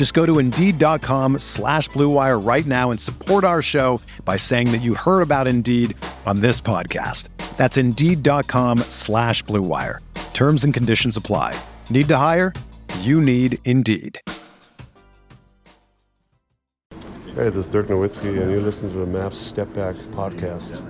Just go to Indeed.com slash BlueWire right now and support our show by saying that you heard about Indeed on this podcast. That's Indeed.com slash BlueWire. Terms and conditions apply. Need to hire? You need Indeed. Hey, this is Dirk Nowitzki, and you listen to the Mavs Step Back podcast.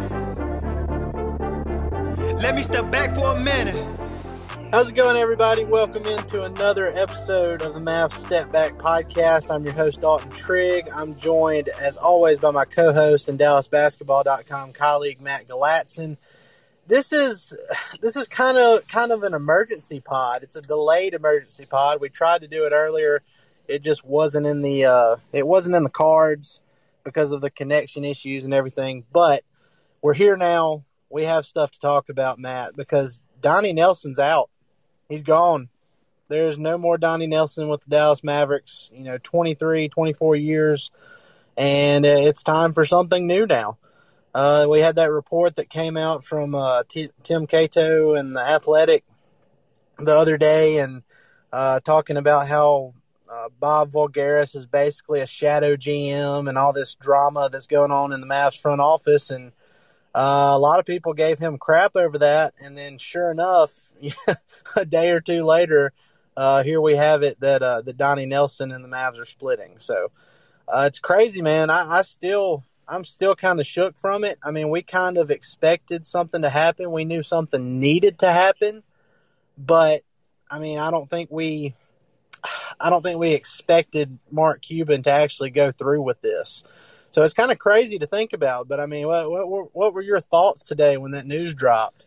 Let me step back for a minute. How's it going, everybody? Welcome into another episode of the Mavs Step Back Podcast. I'm your host, Dalton Trigg. I'm joined, as always, by my co-host and DallasBasketball.com colleague, Matt Galatzan. This is this is kind of kind of an emergency pod. It's a delayed emergency pod. We tried to do it earlier. It just wasn't in the uh, it wasn't in the cards because of the connection issues and everything. But we're here now we have stuff to talk about, Matt, because Donnie Nelson's out. He's gone. There's no more Donnie Nelson with the Dallas Mavericks. You know, 23, 24 years, and it's time for something new now. Uh, we had that report that came out from uh, T- Tim Cato and the Athletic the other day, and uh, talking about how uh, Bob Voulgaris is basically a shadow GM and all this drama that's going on in the Mavs front office, and uh, a lot of people gave him crap over that, and then sure enough, a day or two later, uh, here we have it that uh, that Donnie Nelson and the Mavs are splitting. So uh, it's crazy, man. I, I still I'm still kind of shook from it. I mean, we kind of expected something to happen. We knew something needed to happen, but I mean, I don't think we I don't think we expected Mark Cuban to actually go through with this. So it's kind of crazy to think about. But I mean, what what what were your thoughts today when that news dropped?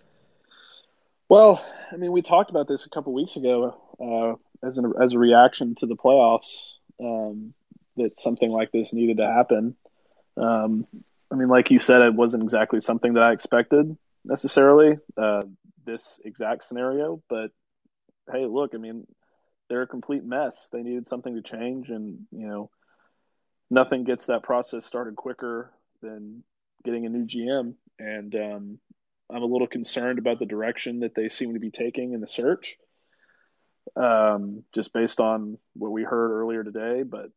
Well, I mean, we talked about this a couple weeks ago uh, as an as a reaction to the playoffs um, that something like this needed to happen. Um, I mean, like you said, it wasn't exactly something that I expected necessarily uh, this exact scenario. But hey, look, I mean, they're a complete mess. They needed something to change, and you know nothing gets that process started quicker than getting a new GM. And um, I'm a little concerned about the direction that they seem to be taking in the search, um, just based on what we heard earlier today. But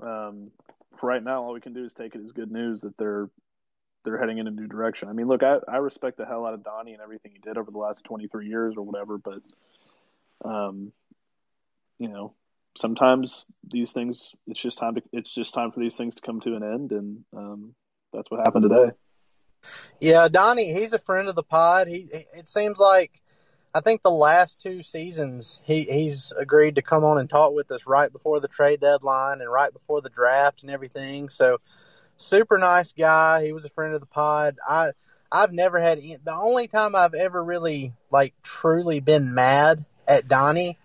um, for right now, all we can do is take it as good news that they're they're heading in a new direction. I mean, look, I, I respect the hell out of Donnie and everything he did over the last 23 years or whatever, but um, you know, sometimes these things it's just time to it's just time for these things to come to an end, and um, that's what happened today. Yeah, Donnie, he's a friend of the pod. He it seems like I think the last two seasons he he's agreed to come on and talk with us right before the trade deadline and right before the draft and everything. So super nice guy. He was a friend of the pod. I I've never had the only time I've ever really like truly been mad at Donnie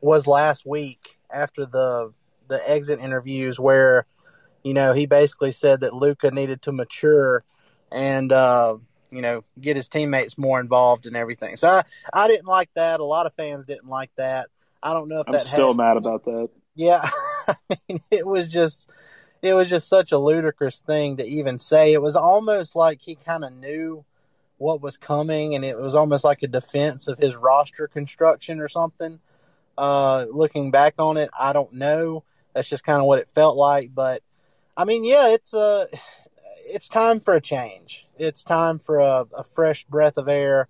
was last week after the the exit interviews where you know he basically said that Luka needed to mature and uh, you know get his teammates more involved and everything. So I I didn't like that. A lot of fans didn't like that. I don't know if I'm that still mad about that. Yeah, I mean, it was just it was just such a ludicrous thing to even say. It was almost like he kind of knew what was coming, and it was almost like a defense of his roster construction or something. Uh, looking back on it, I don't know. That's just kind of what it felt like. But I mean, yeah, it's a it's time for a change. It's time for a, a fresh breath of air.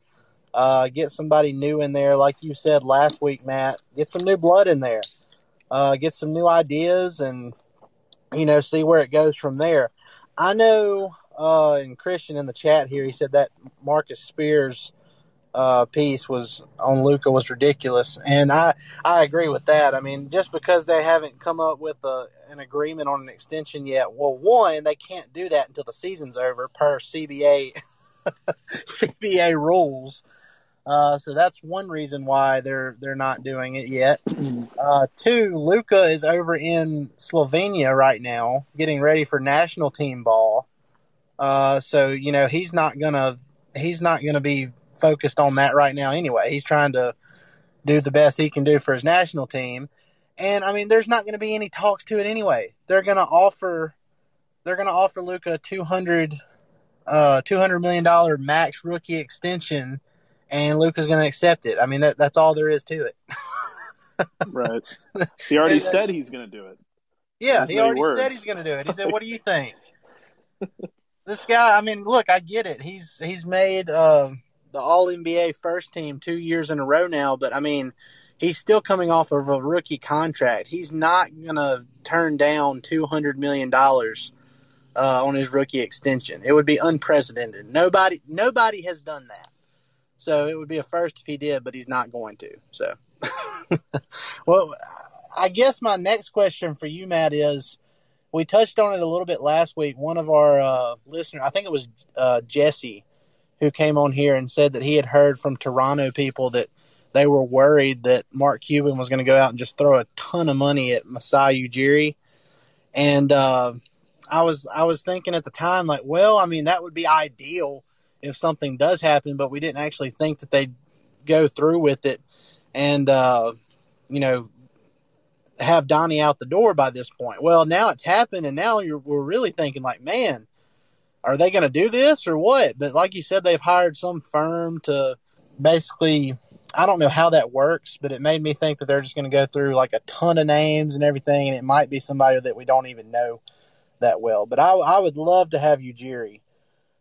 Uh, get somebody new in there, like you said last week, Matt. Get some new blood in there. Uh, get some new ideas, and you know, see where it goes from there. I know, uh, and Christian in the chat here, he said that Marcus Spears uh, piece was on Luka was ridiculous, and I I agree with that. I mean, just because they haven't come up with a, an agreement on an extension yet, well, one they can't do that until the season's over per CBA CBA rules. Uh, so that's one reason why they're they're not doing it yet. Uh, two, Luka is over in Slovenia right now, getting ready for national team ball. Uh, so you know he's not gonna he's not gonna be focused on that right now anyway. He's trying to do the best he can do for his national team. And I mean, there's not going to be any talks to it anyway. They're going to offer, they're going to offer Luka a 200, uh, $200 million max rookie extension and Luka's going to accept it. I mean, that, that's all there is to it. right. He already said he's going to do it. Yeah, he already words. said he's going to do it. He said, "What do you think?" this guy, I mean, look, I get it. He's he's made um, the All NBA first team two years in a row now, but I mean, he's still coming off of a rookie contract. He's not gonna turn down two hundred million dollars uh, on his rookie extension. It would be unprecedented. Nobody nobody has done that. So it would be a first if he did, but he's not going to. So, well, I guess my next question for you, Matt, is we touched on it a little bit last week. One of our uh, listeners, I think it was uh, Jesse, who came on here and said that he had heard from Toronto people that they were worried that Mark Cuban was going to go out and just throw a ton of money at Masai Ujiri. And uh, I was I was thinking at the time like, well, I mean that would be ideal if something does happen, but we didn't actually think that they'd go through with it and uh, you know have Donnie out the door by this point. Well, now it's happened, and now we're really thinking like, man, are they going to do this or what? But like you said, they've hired some firm to basically. I don't know how that works, but it made me think that they're just going to go through like a ton of names and everything, and it might be somebody that we don't even know that well. But I, I would love to have Ujiri.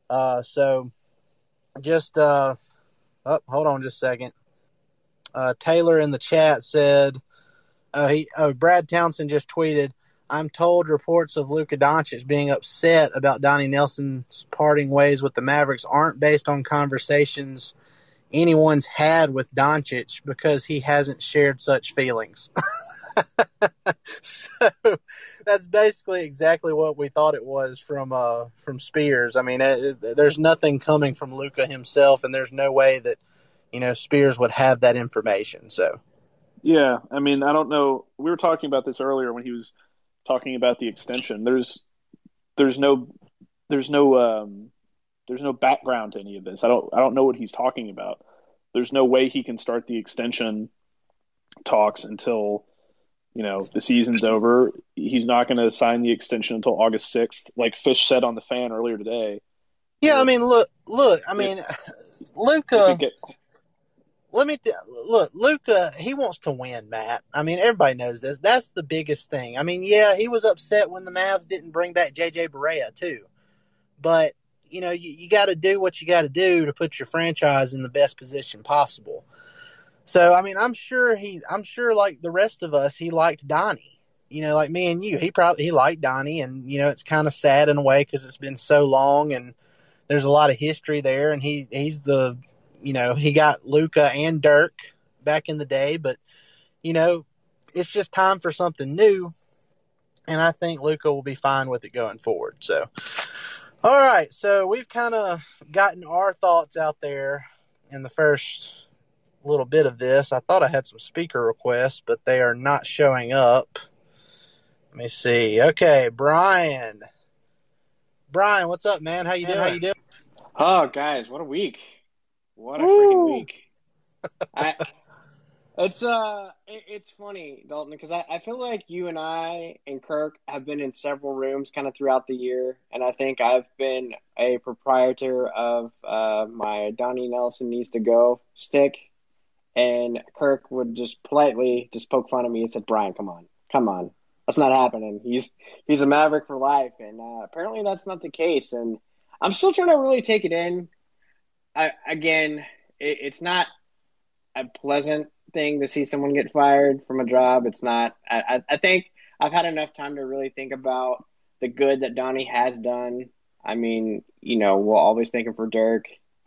Uh, so just uh, oh, hold on just a second. Uh, Taylor in the chat said, uh, he oh Brad Townsend just tweeted, I'm told reports of Luka Doncic being upset about Donnie Nelson's parting ways with the Mavericks aren't based on conversations anyone's had with Doncic because he hasn't shared such feelings. so that's basically exactly what we thought it was from uh, from Spears. I mean, it, it, there's nothing coming from Luka himself, and there's no way that you know Spears would have that information. So, yeah, I mean, I don't know. We were talking about this earlier when he was talking about the extension. There's there's no there's no um, there's no background to any of this. I don't I don't know what he's talking about. There's no way he can start the extension talks until you know the season's over. He's not going to sign the extension until August 6th, like Fish said on the fan earlier today. Yeah, I mean, look, look, I mean, Luka let me t- look, Luka, He wants to win, Matt. I mean, everybody knows this. That's the biggest thing. I mean, yeah, he was upset when the Mavs didn't bring back JJ Barea too, but you know, you, you got to do what you got to do to put your franchise in the best position possible. So I mean, I'm sure he, I'm sure like the rest of us, he liked Donnie. You know, like me and you, he probably he liked Donnie, and you know, it's kind of sad in a way because it's been so long, and there's a lot of history there, and he he's the, you know, he got Luka and Dirk back in the day, but you know, it's just time for something new, and I think Luka will be fine with it going forward. So, all right, so we've kind of gotten our thoughts out there in the first little bit of this. I thought I had some speaker requests, but they are not showing up. Let me see. Okay, Brian. Brian, what's up, man? How you doing? How you doing? Oh, guys, what a week! What a freaking week! I, it's uh, it, it's funny, Dalton, because I, I feel like you and I and Kirk have been in several rooms kind of throughout the year, and I think I've been a proprietor of uh, my Donnie Nelson needs to go stick and Kirk would just politely just poke fun at me and said, "Brian, come on, come on, that's not happening. He's he's a Maverick for life." And uh, apparently, that's not the case. And I'm still trying to really take it in. I, again, it, it's not a pleasant thing to see someone get fired from a job. It's not. I, I think I've had enough time to really think about the good that Donnie has done. I mean, you know, we'll always thank him for Dirk.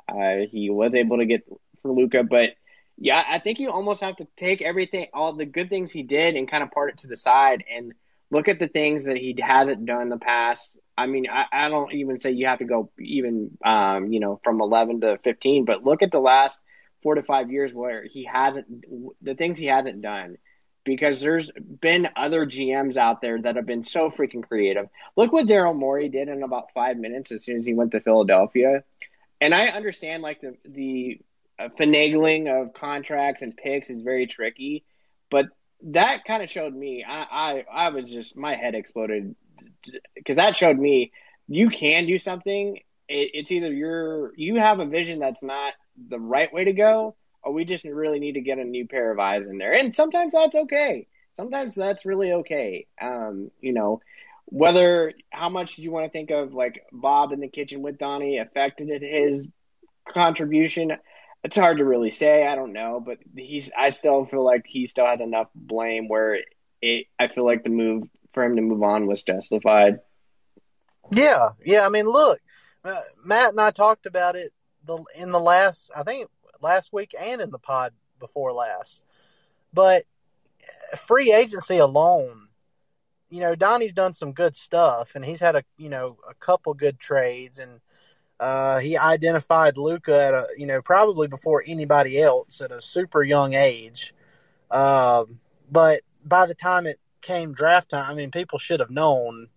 Uh, he was able to get for Luka, but yeah, I think you almost have to take everything, all the good things he did, and kind of part it to the side and look at the things that he hasn't done in the past. I mean, I, I don't even say you have to go even, um, you know, from 11 to 15, but look at the last four to five years where he hasn't, the things he hasn't done. Because there's been other GMs out there that have been so freaking creative. Look what Daryl Morey did in about five minutes as soon as he went to Philadelphia. And I understand like the the finagling of contracts and picks is very tricky. But that kind of showed me. I, I I was just my head exploded because that showed me you can do something. It, it's either you're you have a vision that's not the right way to go, or we just really need to get a new pair of eyes in there. And sometimes that's okay. Sometimes that's really okay. Um, you know, whether how much you want to think of like Bob in the kitchen with Donnie affected his contribution. It's hard to really say. I don't know, but he's. I still feel like he still has enough blame where it. I feel like the move for him to move on was justified. Yeah, yeah. I mean, look, uh, Matt and I talked about it the in the last. I think last week and in the pod before last. But free agency alone, you know, Donnie's done some good stuff, and he's had a you know a couple good trades, and uh, he identified Luka at a you know probably before anybody else at a super young age. Uh, but by the time it came draft time, I mean people should have known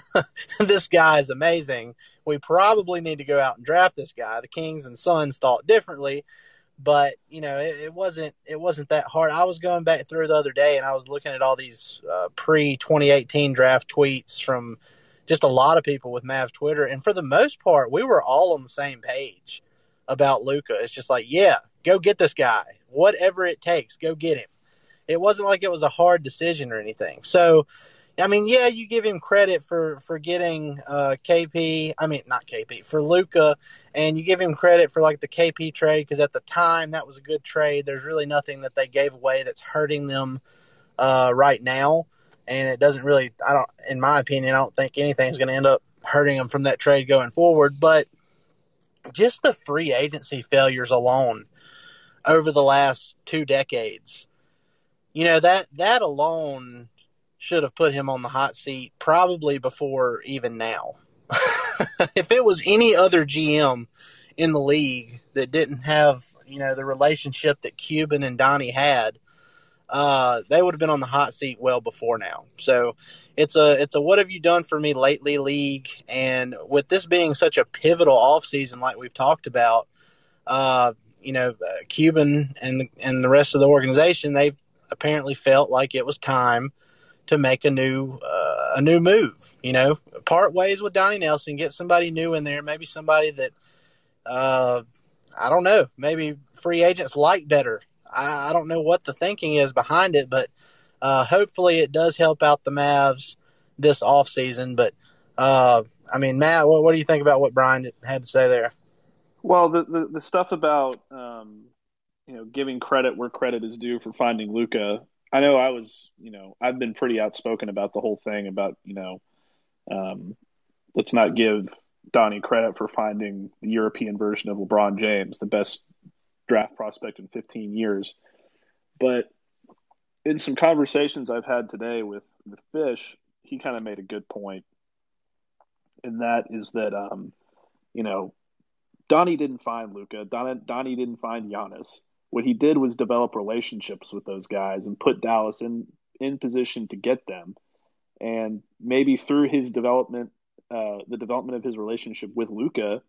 this guy is amazing. We probably need to go out and draft this guy. The Kings and Suns thought differently, but you know it, it wasn't it wasn't that hard. I was going back through the other day and I was looking at all these uh, pre 2018 draft tweets from just a lot of people with Mavs Twitter, and for the most part, we were all on the same page about Luka. It's just like, yeah, go get this guy, whatever it takes, go get him. It wasn't like it was a hard decision or anything. So, I mean, yeah, you give him credit for for getting uh, KP. I mean, not KP for Luka, and you give him credit for like the KP trade because at the time that was a good trade. There's really nothing that they gave away that's hurting them uh, right now and it doesn't really. I don't, in my opinion, I don't think anything's going to end up hurting them from that trade going forward. But just the free agency failures alone over the last two decades, you know that that alone should have put him on the hot seat probably before even now. if it was any other GM in the league that didn't have, you know, the relationship that Cuban and Donnie had, uh, they would have been on the hot seat well before now. So it's a it's a what have you done for me lately league, and with this being such a pivotal offseason like we've talked about, uh, you know, uh, Cuban and and the rest of the organization they apparently felt like it was time to make a new uh, a new move. You know, part ways with Donnie Nelson, get somebody new in there, maybe somebody that. Uh, I don't know. Maybe free agents like better I, I don't know what the thinking is behind it, but uh, hopefully it does help out the Mavs this off season. But uh, I mean, Matt, what, what, do you think about what Brian had to say there? Well, the the, the stuff about um, you know, giving credit where credit is due for finding Luka. I know I was, you know, I've been pretty outspoken about the whole thing about, you know, um, let's not give Donnie credit for finding the European version of LeBron James, the best draft prospect in 15 years. But in some conversations I've had today with, with Fish, he kind of made a good point. And that is that, um, you know, Donnie didn't find Luka. Donnie, Donnie didn't find Giannis. What he did was develop relationships with those guys and put Dallas in, in position to get them. And maybe through his development, uh, the development of his relationship with Luka,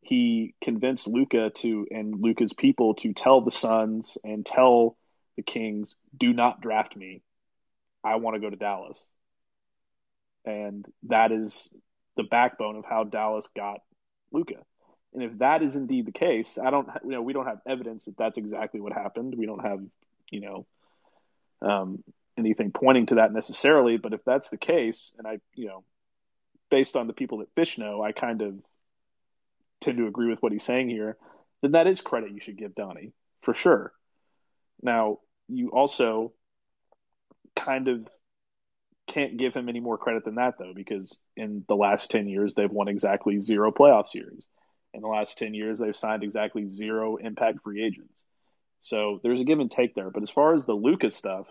he convinced Luka to and Luka's people to tell the Suns and tell the Kings, do not draft me. I want to go to Dallas. And that is the backbone of how Dallas got Luka. And if that is indeed the case, I don't, you know, we don't have evidence that that's exactly what happened. We don't have, you know, um, anything pointing to that necessarily. But if that's the case, and I, you know, based on the people that Fish know, I kind of tend to agree with what he's saying here. Then that is credit you should give Donnie for sure. Now, you also kind of can't give him any more credit than that, though, because in the last 10 years, they've won exactly zero playoff series. In the last 10 years, they've signed exactly zero impact free agents. So there's a give and take there. But as far as the Luka's stuff,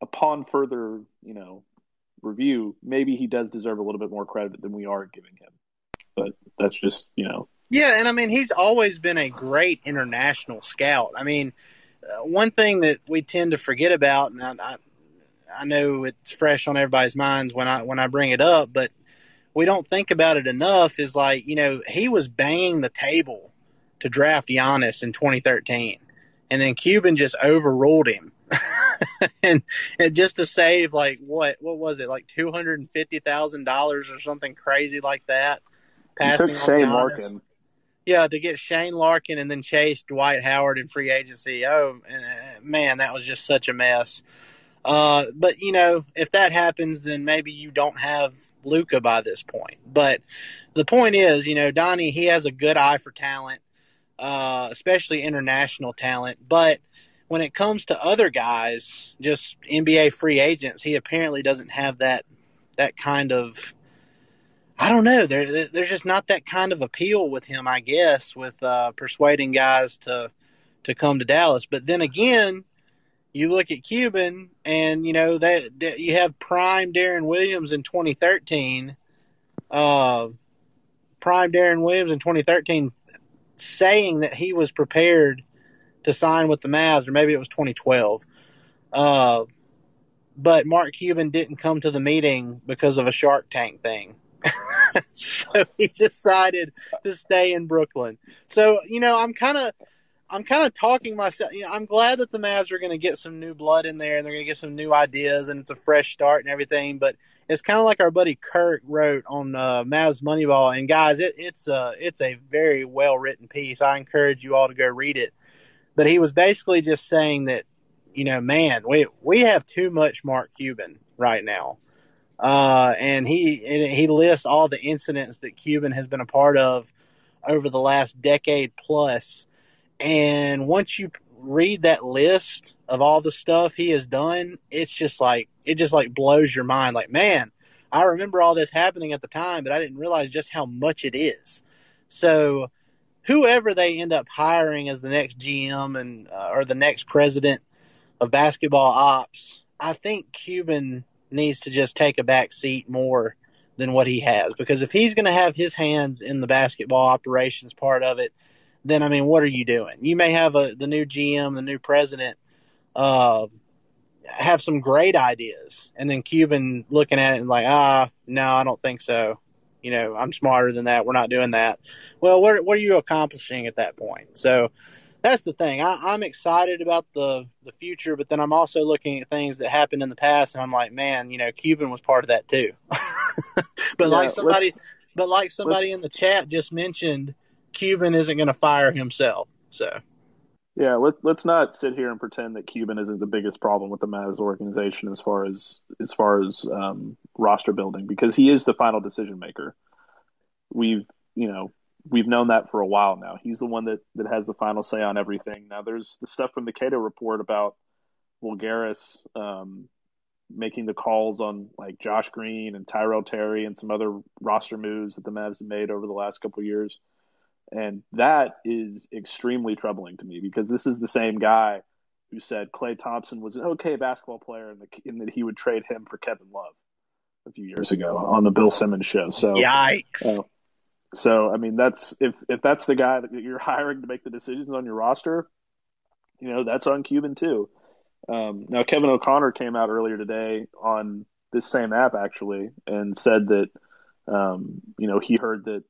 upon further, you know, review, maybe he does deserve a little bit more credit than we are giving him. But that's just, you know. Yeah, and I mean, he's always been a great international scout. I mean, uh, one thing that we tend to forget about, and I, I, I know it's fresh on everybody's minds when I when I bring it up, but we don't think about it enough. Is like you know he was banging the table to draft Giannis in 2013, and then Cuban just overruled him. and, and just to save like what what was it like two hundred and fifty thousand dollars or something crazy like that. Passing Shane Larkin. Yeah, to get Shane Larkin and then chase Dwight Howard in free agency. Oh man, that was just such a mess. Uh, but you know, if that happens, then maybe you don't have Luka by this point. But the point is, you know, Donnie he has a good eye for talent, uh, especially international talent. But when it comes to other guys, just NBA free agents, he apparently doesn't have that that kind of I don't know. There, there's just not that kind of appeal with him, I guess, with uh, persuading guys to to come to Dallas. But then again, you look at Cuban, and you know that, that you have prime Deron Williams in 2013. Uh, prime Deron Williams in 2013 saying that he was prepared to sign with the Mavs, or maybe it was 2012. Uh, but Mark Cuban didn't come to the meeting because of a Shark Tank thing. so he decided to stay in Brooklyn. So, you know, I'm kind of I'm kind of talking myself. You know, I'm glad that the Mavs are going to get some new blood in there and they're going to get some new ideas and it's a fresh start and everything. But it's kind of like our buddy Kirk wrote on uh, Mavs Moneyball. And guys, it, it's a it's a very well written piece. I encourage you all to go read it. But he was basically just saying that, you know, man, we we have too much Mark Cuban right now. Uh, and he he lists all the incidents that Cuban has been a part of over the last decade plus. And once you read that list of all the stuff he has done, it's just like it just like blows your mind. Like, man, I remember all this happening at the time, but I didn't realize just how much it is. So, whoever they end up hiring as the next GM and uh, or the next president of basketball ops, I think Cuban needs to just take a back seat more than what he has. Because if he's going to have his hands in the basketball operations part of it, then I mean, what are you doing? You may have a, the new GM, the new president, uh, have some great ideas, and then Cuban looking at it and like, ah, no, I don't think so. You know, I'm smarter than that. We're not doing that. Well, what what are you accomplishing at that point? So that's the thing. I, am excited about the the future, but then I'm also looking at things that happened in the past, and I'm like, man, you know, Cuban was part of that too. but yeah, like somebody, but like somebody in the chat just mentioned, Cuban isn't going to fire himself. So. Yeah, let, let's not sit here and pretend that Cuban isn't the biggest problem with the Mavs organization as far as as far as um, roster building because he is the final decision maker. We've you know we've known that for a while now. He's the one that, that has the final say on everything. Now, there's the stuff from the Cato report about Voulgaris um, making the calls on like Josh Green and Tyrell Terry and some other roster moves that the Mavs have made over the last couple years. And that is extremely troubling to me because this is the same guy who said Klay Thompson was an okay basketball player and, and that he would trade him for Kevin Love a few years ago on the Bill Simmons show. So, yikes. Uh, so I mean, that's if if that's the guy that you're hiring to make the decisions on your roster, you know, that's on Cuban too. Um, now, Kevin O'Connor came out earlier today on this same app actually and said that um, you know he heard that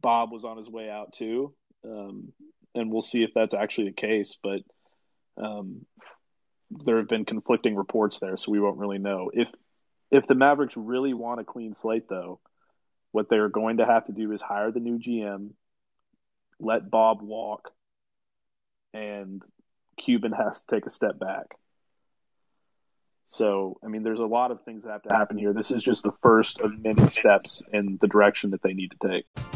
Bob was on his way out too, um, and we'll see if that's actually the case. But um, there have been conflicting reports there, so we won't really know if if the Mavericks really want a clean slate, though, what they're going to have to do is hire the new GM, let Bob walk, and Cuban has to take a step back. So, I mean, there's a lot of things that have to happen here. This is just the first of many steps in the direction that they need to take.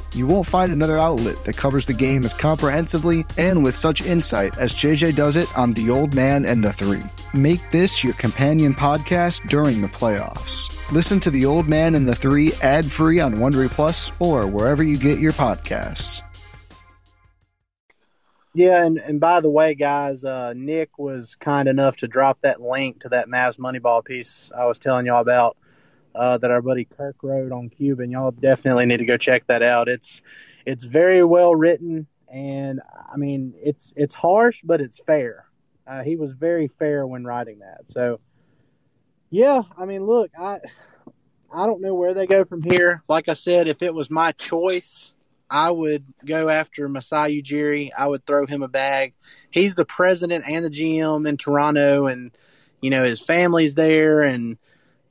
You won't find another outlet that covers the game as comprehensively and with such insight as JJ does it on The Old Man and the Three. Make this your companion podcast during the playoffs. Listen to The Old Man and the Three ad free on Wondery Plus or wherever you get your podcasts. Yeah, and, and by the way, guys, uh, Nick was kind enough to drop that link to that Mavs Moneyball piece I was telling y'all about uh, that our buddy Kirk wrote on Cuban. Y'all definitely need to go check that out. It's it's very well written, and I mean it's it's harsh, but it's fair. Uh, he was very fair when writing that. So, yeah, I mean, look, I I don't know where they go from here. Like I said, if it was my choice, I would go after Masai Ujiri. I would throw him a bag. He's the president and the GM in Toronto, and you know his family's there, and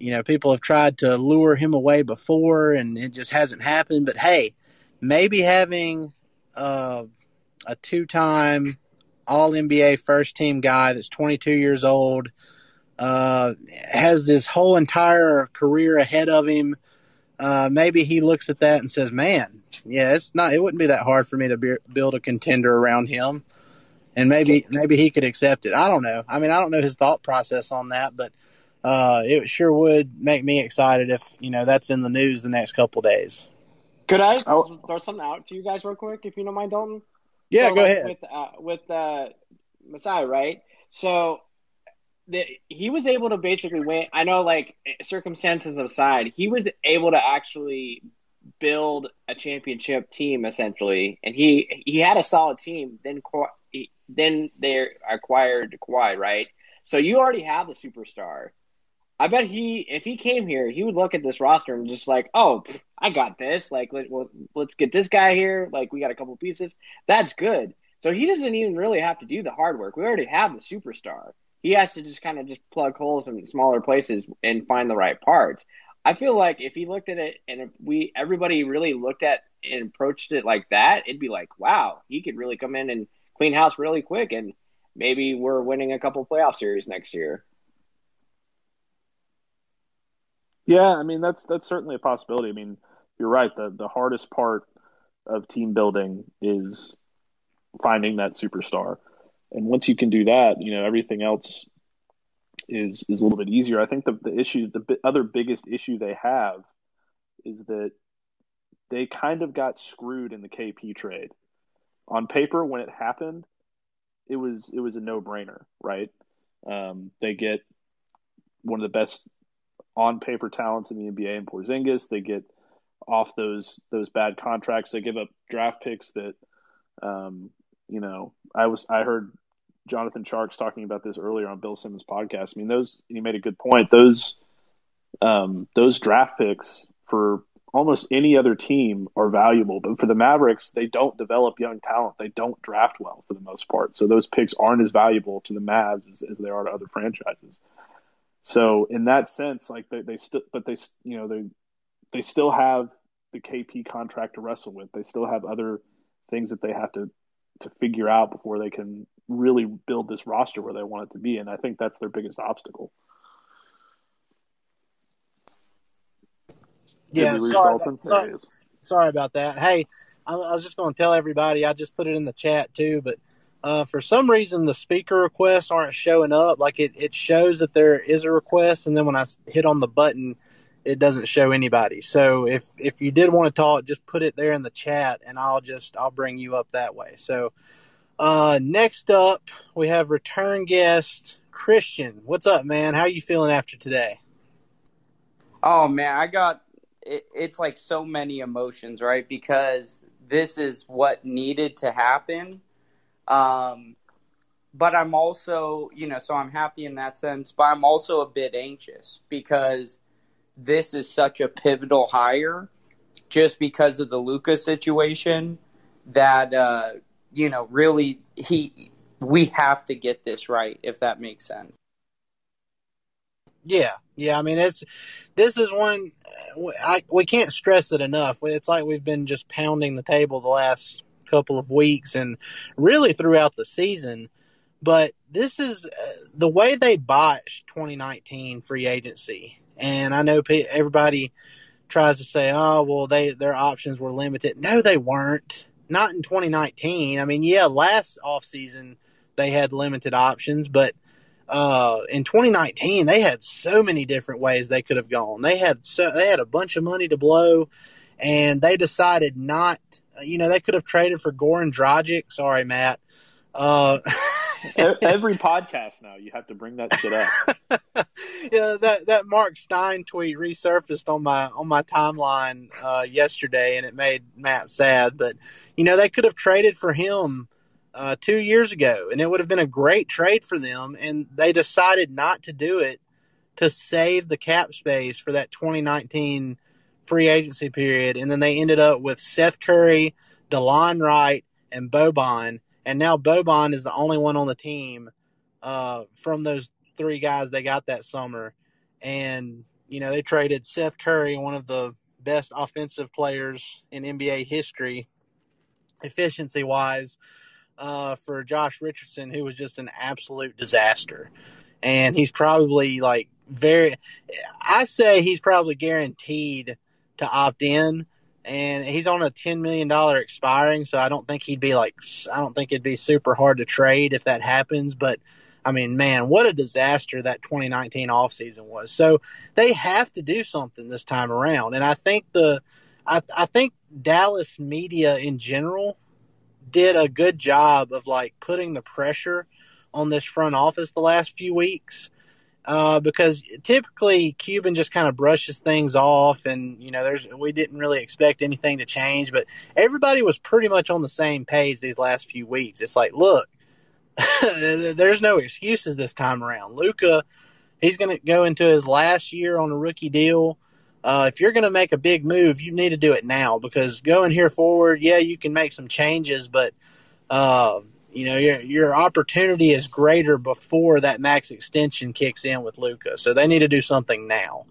you know people have tried to lure him away before, and it just hasn't happened. But hey, maybe having uh, a two-time All NBA first team guy that's 22 years old uh, has this whole entire career ahead of him. Uh, maybe he looks at that and says, "Man, yeah, it's not. It wouldn't be that hard for me to be, build a contender around him." And maybe maybe he could accept it. I don't know. I mean, I don't know his thought process on that, but uh, it sure would make me excited if you know that's in the news the next couple days. Could I oh. throw something out to you guys real quick, if you don't mind, Dalton? Yeah, so, go like, ahead. With uh, with uh, Masai, right? So the, he was able to basically win. I know, like circumstances aside, he was able to actually build a championship team essentially, and he he had a solid team. Then then they acquired Kawhi, right? So you already have the superstar. I bet he, if he came here, he would look at this roster and just like, oh, I got this. Like, let, well, let's get this guy here. Like, we got a couple pieces. That's good. So he doesn't even really have to do the hard work. We already have the superstar. He has to just kind of just plug holes in smaller places and find the right parts. I feel like if he looked at it and if we everybody really looked at and approached it like that, it'd be like, wow, he could really come in and clean house really quick, and maybe we're winning a couple playoff series next year. Yeah, I mean that's that's certainly a possibility. I mean, you're right. The the hardest part of team building is finding that superstar. And once you can do that, you know, everything else is is a little bit easier. I think the the issue, the other biggest issue they have is that they kind of got screwed in the KP trade. On paper, when it happened, it was it was a no brainer, right? Um, they get one of the best on paper talents in the NBA and Porzingis. They get off those those bad contracts. They give up draft picks that, um, you know, I was I heard Jonathan Tjarks talking about this earlier on Bill Simmons' podcast. I mean, those he made a good point. Those um, those draft picks for almost any other team are valuable, but for the Mavericks, they don't develop young talent. They don't draft well for the most part. So those picks aren't as valuable to the Mavs as, as they are to other franchises. So in that sense, like they, they still, but they, you know, they, they still have the KP contract to wrestle with. They still have other things that they have to, to figure out before they can really build this roster where they want it to be. And I think that's their biggest obstacle. Yeah, sorry about, sorry, sorry about that. Hey, I, I was just going to tell everybody. I just put it in the chat too, but uh, for some reason the speaker requests aren't showing up. Like it, it shows that there is a request, and then when I hit on the button, it doesn't show anybody. So if if you did want to talk, just put it there in the chat, and I'll just I'll bring you up that way. So uh, next up, we have return guest Christian. What's up, man? How you feeling after today? Oh man, I got it, it's like so many emotions, right? Because this is what needed to happen. Um, but I'm also, you know, so I'm happy in that sense, but I'm also a bit anxious because this is such a pivotal hire just because of the Luka situation that, uh, you know, really he, we have to get this right, if that makes sense. Yeah, yeah. I mean, it's this is one I, we can't stress it enough. It's like we've been just pounding the table the last couple of weeks and really throughout the season. But this is uh, the way they botched 2019 free agency. And I know everybody tries to say, "Oh, well, they their options were limited." No, they weren't. Not in 2019. I mean, yeah, last offseason they had limited options, but uh, in 2019 they had so many different ways they could have gone. They had so they had a bunch of money to blow, and they decided not. You know, they could have traded for Goran Dragic. Sorry, Matt. Uh, Every podcast now, you have to bring that shit up. yeah, that that Mark Stein tweet resurfaced on my on my timeline uh, yesterday, and it made Matt sad. But you know, they could have traded for him uh, two years ago, and it would have been a great trade for them. And they decided not to do it to save the cap space for that 2019 free agency period. And then they ended up with Seth Curry, Delon Wright, and Boban. And now Boban is the only one on the team uh, from those three guys they got that summer. And, you know, they traded Seth Curry, one of the best offensive players in NBA history, efficiency wise uh, for Josh Richardson, who was just an absolute disaster. And he's probably like very, I say he's probably guaranteed to opt in. And he's on a $10 million expiring. So I don't think he'd be like, I don't think it'd be super hard to trade if that happens. But I mean, man, what a disaster that 2019 offseason was. So they have to do something this time around. And I think the, I, I think Dallas media in general did a good job of like putting the pressure on this front office the last few weeks. Uh, because typically Cuban just kind of brushes things off, and you know, there's we didn't really expect anything to change, but everybody was pretty much on the same page these last few weeks. It's like, look, there's no excuses this time around. Luka, he's going to go into his last year on a rookie deal. Uh, if you're going to make a big move, you need to do it now because going here forward, yeah, you can make some changes, but uh, you know your your opportunity is greater before that max extension kicks in with Luka. So they need to do something now.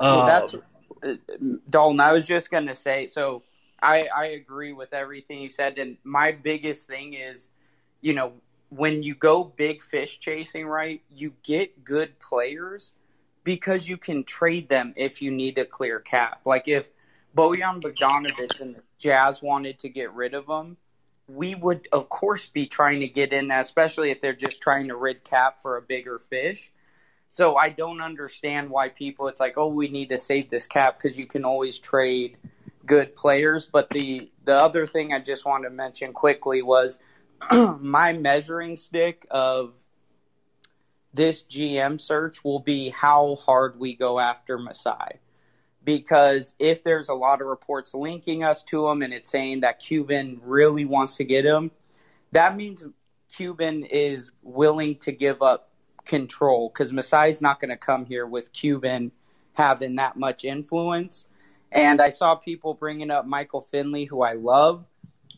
Well, that's uh, Dalton. I was just going to say. So I I agree with everything you said, and my biggest thing is, you know, when you go big fish chasing, right? You get good players because you can trade them if you need a clear cap. Like if Bojan Bogdanovic and the Jazz wanted to get rid of him, we would of course be trying to get in that, especially if they're just trying to rid cap for a bigger fish. So I don't understand why people it's like, oh, we need to save this cap because you can always trade good players. But the the other thing I just wanted to mention quickly was my measuring stick of this GM search will be how hard we go after Masai. Because if there's a lot of reports linking us to him and it's saying that Cuban really wants to get him, that means Cuban is willing to give up control because Masai's not going to come here with Cuban having that much influence. And I saw people bringing up Michael Finley, who I love,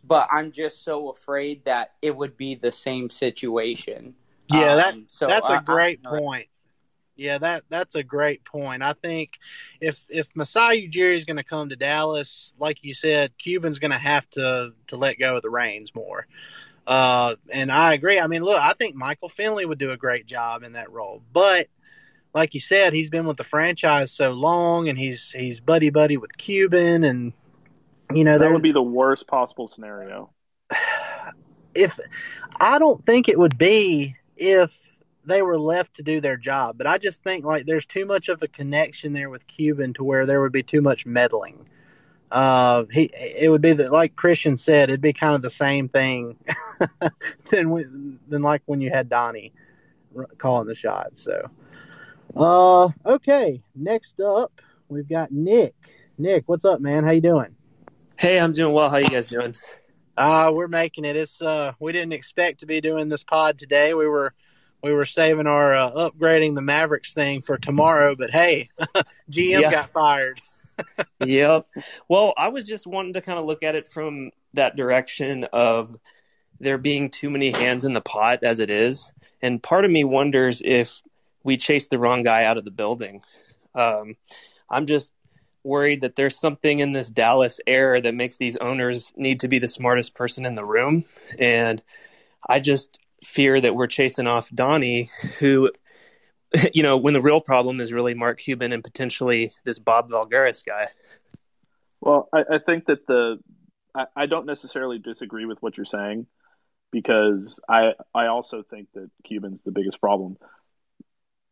but I'm just so afraid that it would be the same situation. Yeah, that Um, so that's I- a great point. Yeah, that that's a great point. I think if if Masai Ujiri is going to come to Dallas, like you said, Cuban's going to have to to let go of the reins more. Uh, and I agree. I mean, look, I think Michael Finley would do a great job in that role, but like you said, he's been with the franchise so long, and he's he's buddy buddy with Cuban, and you know That would be the worst possible scenario. if I don't think it would be if they were left to do their job, but I just think like there's too much of a connection there with Cuban to where there would be too much meddling. Uh, he it would be the, like Christian said, it'd be kind of the same thing than when, than like when you had Donnie calling the shots. So, uh, okay, next up we've got Nick. Nick, what's up, man? How you doing? Hey, I'm doing well. How you guys doing? Uh, we're making it. It's uh, we didn't expect to be doing this pod today. We were we were saving our uh, upgrading the Mavericks thing for tomorrow, but hey, GM Yeah. got fired. yep. Well, I was just wanting to kind of look at it from that direction of there being too many hands in the pot as it is, and part of me wonders if we chased the wrong guy out of the building. Um, I'm just worried that there's something in this Dallas air that makes these owners need to be the smartest person in the room, and I just fear that we're chasing off Donnie, who you know, when the real problem is really Mark Cuban and potentially this Bob Voulgaris guy. Well, I, I think that the I, I don't necessarily disagree with what you're saying because I I also think that Cuban's the biggest problem.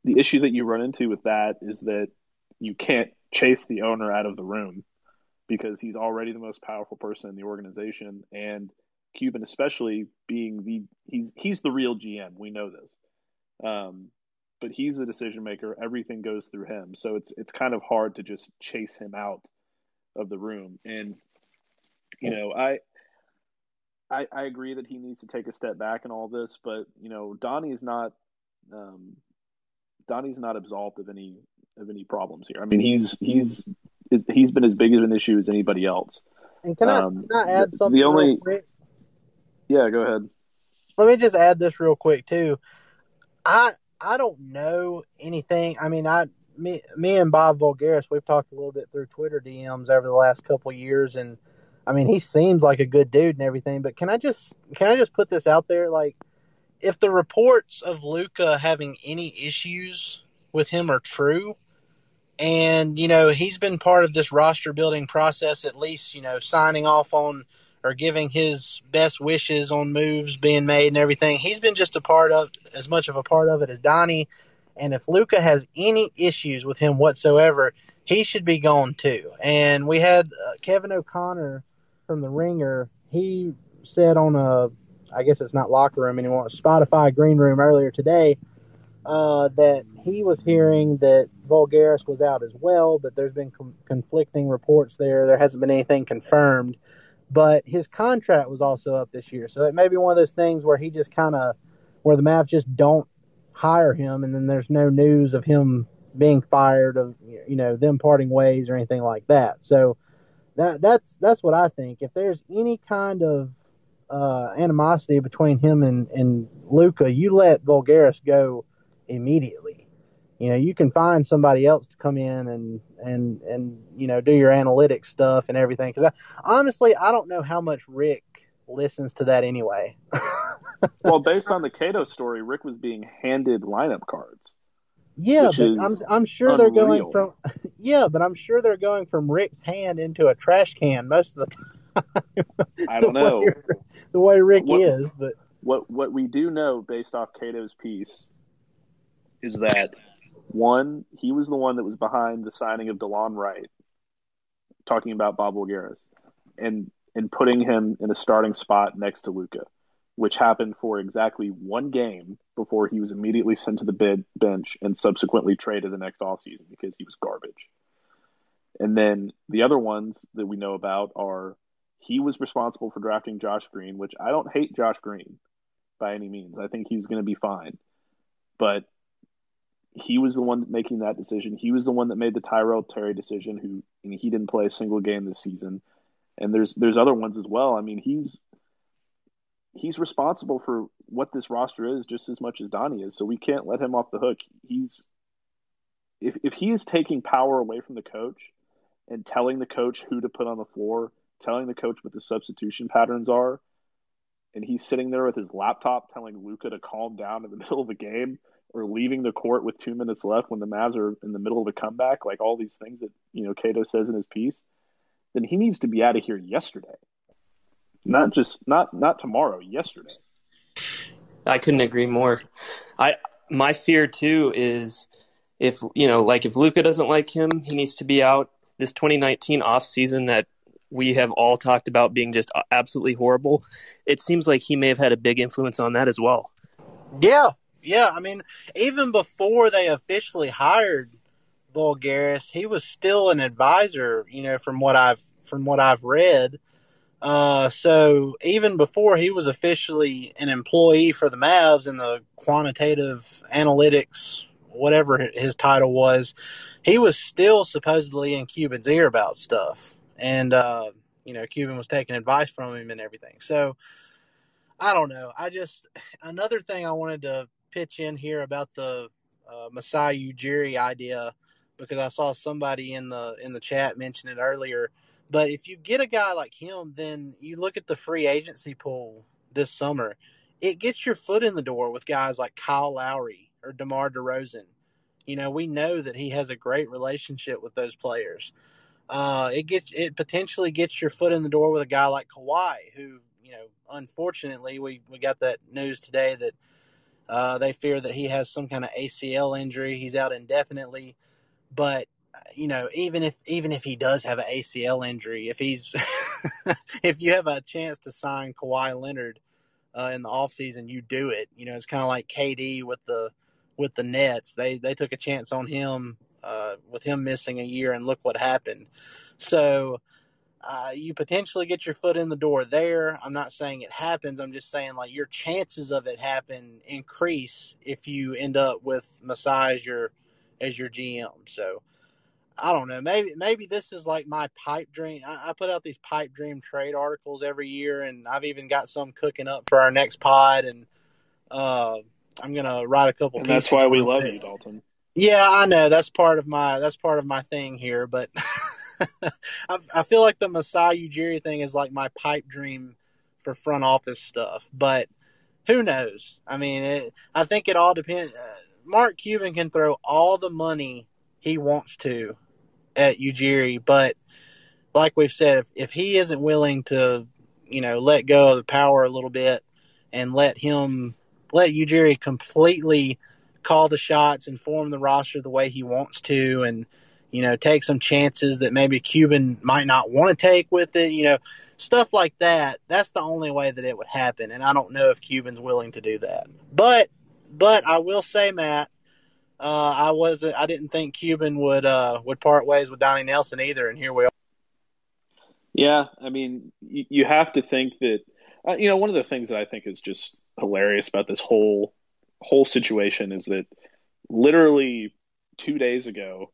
The issue that you run into with that is that you can't chase the owner out of the room because he's already the most powerful person in the organization and Cuban especially being the he's he's the real GM. We know this. Um, but he's the decision maker. Everything goes through him. So it's it's kind of hard to just chase him out of the room. And you know, I I, I agree that he needs to take a step back in all this, but you know, Donnie is not um, Donnie's not absolved of any of any problems here. I mean, he's he's he's been as big of an issue as anybody else. And can I, Um, can I add the- something? the only- real quick? Yeah, go ahead. Let me just add this real quick too. I I don't know anything. I mean, I me me and Bob Voulgaris, we've talked a little bit through Twitter DMs over the last couple years, and I mean, he seems like a good dude and everything. But can I just can I just put this out there? Like, if the reports of Luka having any issues with him are true, and you know he's been part of this roster building process, at least you know signing off on or giving his best wishes on moves being made and everything. He's been just a part of as much of a part of it as Donnie. And if Luka has any issues with him whatsoever, he should be gone too. And we had uh, Kevin O'Connor from the Ringer. He said on a, I guess it's not locker room anymore, Spotify green room earlier today, uh, that he was hearing that Voulgaris was out as well, but there's been com- conflicting reports there. There hasn't been anything confirmed but his contract was also up this year. So it may be one of those things where he just kind of where the Mavs just don't hire him, and then there's no news of him being fired, of you know them parting ways or anything like that. So that that's that's what I think. If there's any kind of uh, animosity between him and and Luka, you let Voulgaris go immediately. You know, you can find somebody else to come in and and and you know do your analytics stuff and everything. Because honestly, I don't know how much Rick listens to that anyway. well, based on the Cato story, Rick was being handed lineup cards. Yeah, but I'm I'm sure unreal. they're going from yeah, but I'm sure they're going from Rick's hand into a trash can most of the time. I don't know way, the way Rick what, is, but what what we do know based off Cato's piece is that one, he was the one that was behind the signing of Delon Wright, talking about Bob Voulgaris, and and putting him in a starting spot next to Luka, which happened for exactly one game before he was immediately sent to the bid, bench and subsequently traded the next offseason because he was garbage. And then the other ones that we know about are he was responsible for drafting Josh Green, which I don't hate Josh Green by any means. I think he's going to be fine. But he was the one making that decision. He was the one that made the Tyrell Terry decision. Who he didn't play a single game this season, and there's there's other ones as well. I mean, he's he's responsible for what this roster is just as much as Donnie is. So we can't let him off the hook. He's if if he is taking power away from the coach and telling the coach who to put on the floor, telling the coach what the substitution patterns are, and he's sitting there with his laptop telling Luka to calm down in the middle of the game or leaving the court with two minutes left when the Mavs are in the middle of a comeback, like all these things that you know Cato says in his piece, then he needs to be out of here yesterday. Not just not not tomorrow, yesterday. I couldn't agree more. I my fear too is if you know, like if Luka doesn't like him, he needs to be out this 2019 off season that we have all talked about being just absolutely horrible. It seems like he may have had a big influence on that as well. Yeah, yeah, I mean, even before they officially hired Voulgaris, he was still an advisor. You know, from what I've from what I've read. Uh, so even before he was officially an employee for the Mavs in the quantitative analytics, whatever his title was, he was still supposedly in Cuban's ear about stuff, and uh, you know, Cuban was taking advice from him and everything. So I don't know. I just another thing I wanted to pitch in here about the uh, Masai Ujiri idea because I saw somebody in the in the chat mention it earlier. But if you get a guy like him, then you look at the free agency pool this summer. It gets your foot in the door with guys like Kyle Lowry or DeMar DeRozan. You know, we know that he has a great relationship with those players. Uh, it gets it potentially gets your foot in the door with a guy like Kawhi, who you know, unfortunately, we we got that news today that uh, they fear that he has some kind of ACL injury. He's out indefinitely. But you know, even if even if he does have an ACL injury, if he's if you have a chance to sign Kawhi Leonard uh, in the offseason, you do it. You know, it's kind of like KD with the with the Nets. They they took a chance on him uh, with him missing a year, and look what happened. So uh, you potentially get your foot in the door there. I'm not saying it happens. I'm just saying like your chances of it happen increase if you end up with Masai as your as your GM. So I don't know. Maybe maybe this is like my pipe dream. I, I, put out these pipe dream trade articles every year, and I've even got some cooking up for our next pod. And uh, I'm gonna write a couple. And that's why we love it. you, Dalton. Yeah, I know that's part of my that's part of my thing here, but. I, I feel like the Masai Ujiri thing is like my pipe dream for front office stuff, but who knows? I mean, it, I think it all depends. Uh, Mark Cuban can throw all the money he wants to at Ujiri, but like we've said, if, if he isn't willing to, you know, let go of the power a little bit and let him let Ujiri completely call the shots and form the roster the way he wants to, and you know, take some chances that maybe Cuban might not want to take with it, you know, stuff like that. That's the only way that it would happen. And I don't know if Cuban's willing to do that. But, but I will say, Matt, uh, I wasn't, I didn't think Cuban would uh, would part ways with Donnie Nelson either, and here we are. Yeah, I mean, you, you have to think that Uh, you know, one of the things that I think is just hilarious about this whole whole situation is that literally two days ago,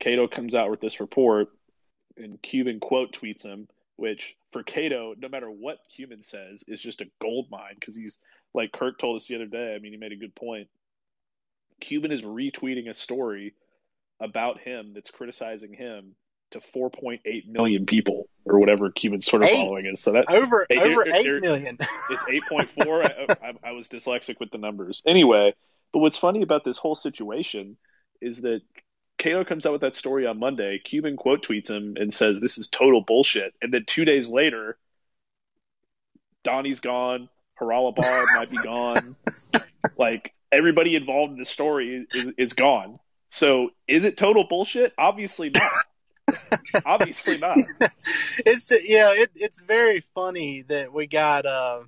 Cato comes out with this report, and Cuban quote tweets him, which for Cato, no matter what Cuban says, is just a gold mine because he's like Kirk told us the other day. I mean, he made a good point. Cuban is retweeting a story about him that's criticizing him to 4.8 million people or whatever Cuban's sort of Eight. following is. So that over Hey, over eight there- million. it's 8.4. I, I, I was dyslexic with the numbers. Anyway, but what's funny about this whole situation is that Cato comes out with that story on Monday. Cuban quote tweets him and says, This is total bullshit. And then two days later, Donnie's gone. Haralabob might be gone. Like, everybody involved in the story is, is gone. So, is it total bullshit? Obviously not. Obviously not. it's yeah, it, it's very funny that we got uh,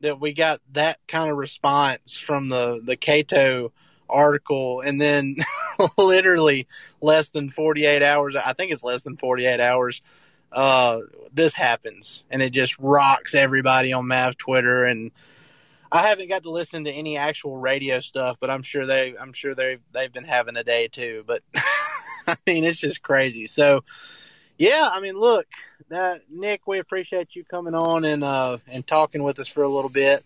that we got that kind of response from the the Cato article, and then literally less than forty eight hours. I think it's less than forty eight hours. Uh, this happens, and it just rocks everybody on Mav Twitter and. I haven't got to listen to any actual radio stuff, but I'm sure they I'm sure they they've been having a day too. But I mean, it's just crazy. So, yeah, I mean, look, that Nick, we appreciate you coming on and uh and talking with us for a little bit.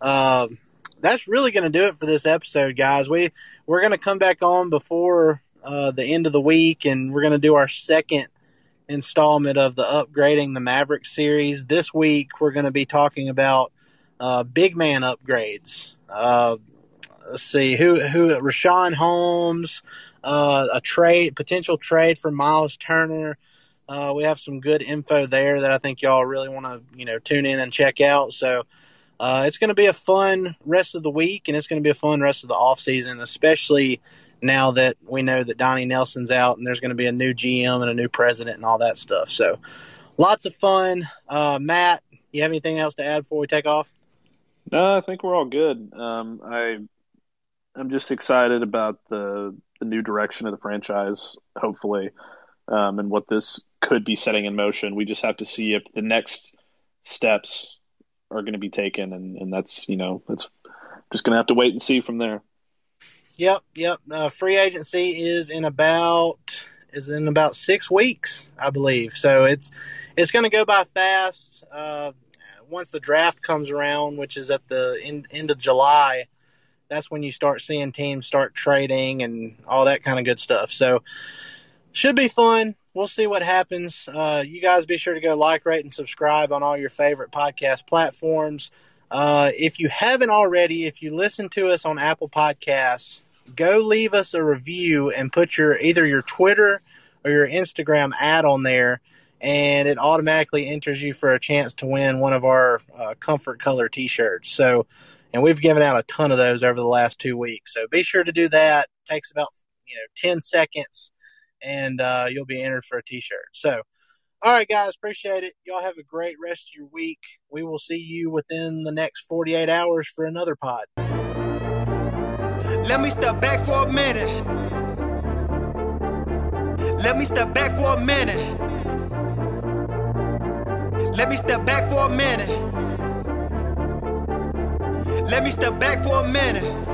Um, that's really going to do it for this episode, guys. We we're going to come back on before uh, the end of the week, and we're going to do our second installment of the upgrading the Maverick series. This week, we're going to be talking about uh, big man upgrades. Uh, let's see who who Richaun Holmes, uh, a trade potential trade for Miles Turner. Uh, we have some good info there that I think y'all really want to you know tune in and check out. So uh, it's going to be a fun rest of the week, and it's going to be a fun rest of the off season, especially now that we know that Donnie Nelson's out and there's going to be a new GM and a new president and all that stuff. So lots of fun. Uh, Matt, you have anything else to add before we take off? No, I think we're all good. Um, I I'm just excited about the the new direction of the franchise, hopefully, um, and what this could be setting in motion. We just have to see if the next steps are going to be taken, and, and that's you know that's just going to have to wait and see from there. Yep, yep. Uh, free agency is in about is in about six weeks, I believe. So it's it's going to go by fast. Uh, once the draft comes around, which is at the end, end of July, that's when you start seeing teams start trading and all that kind of good stuff. So should be fun. We'll see what happens. Uh, you guys be sure to go like, rate, and subscribe on all your favorite podcast platforms. Uh, if you haven't already, if you listen to us on Apple Podcasts, go leave us a review and put your either your Twitter or your Instagram ad on there, and it automatically enters you for a chance to win one of our uh, Comfort Color T-shirts. So, and we've given out a ton of those over the last two weeks. So be sure to do that. It takes about you know ten seconds, and uh, you'll be entered for a T-shirt. So. All right, guys, appreciate it. Y'all have a great rest of your week. We will see you within the next 48 hours for another pod. Let me step back for a minute. Let me step back for a minute. Let me step back for a minute. Let me step back for a minute.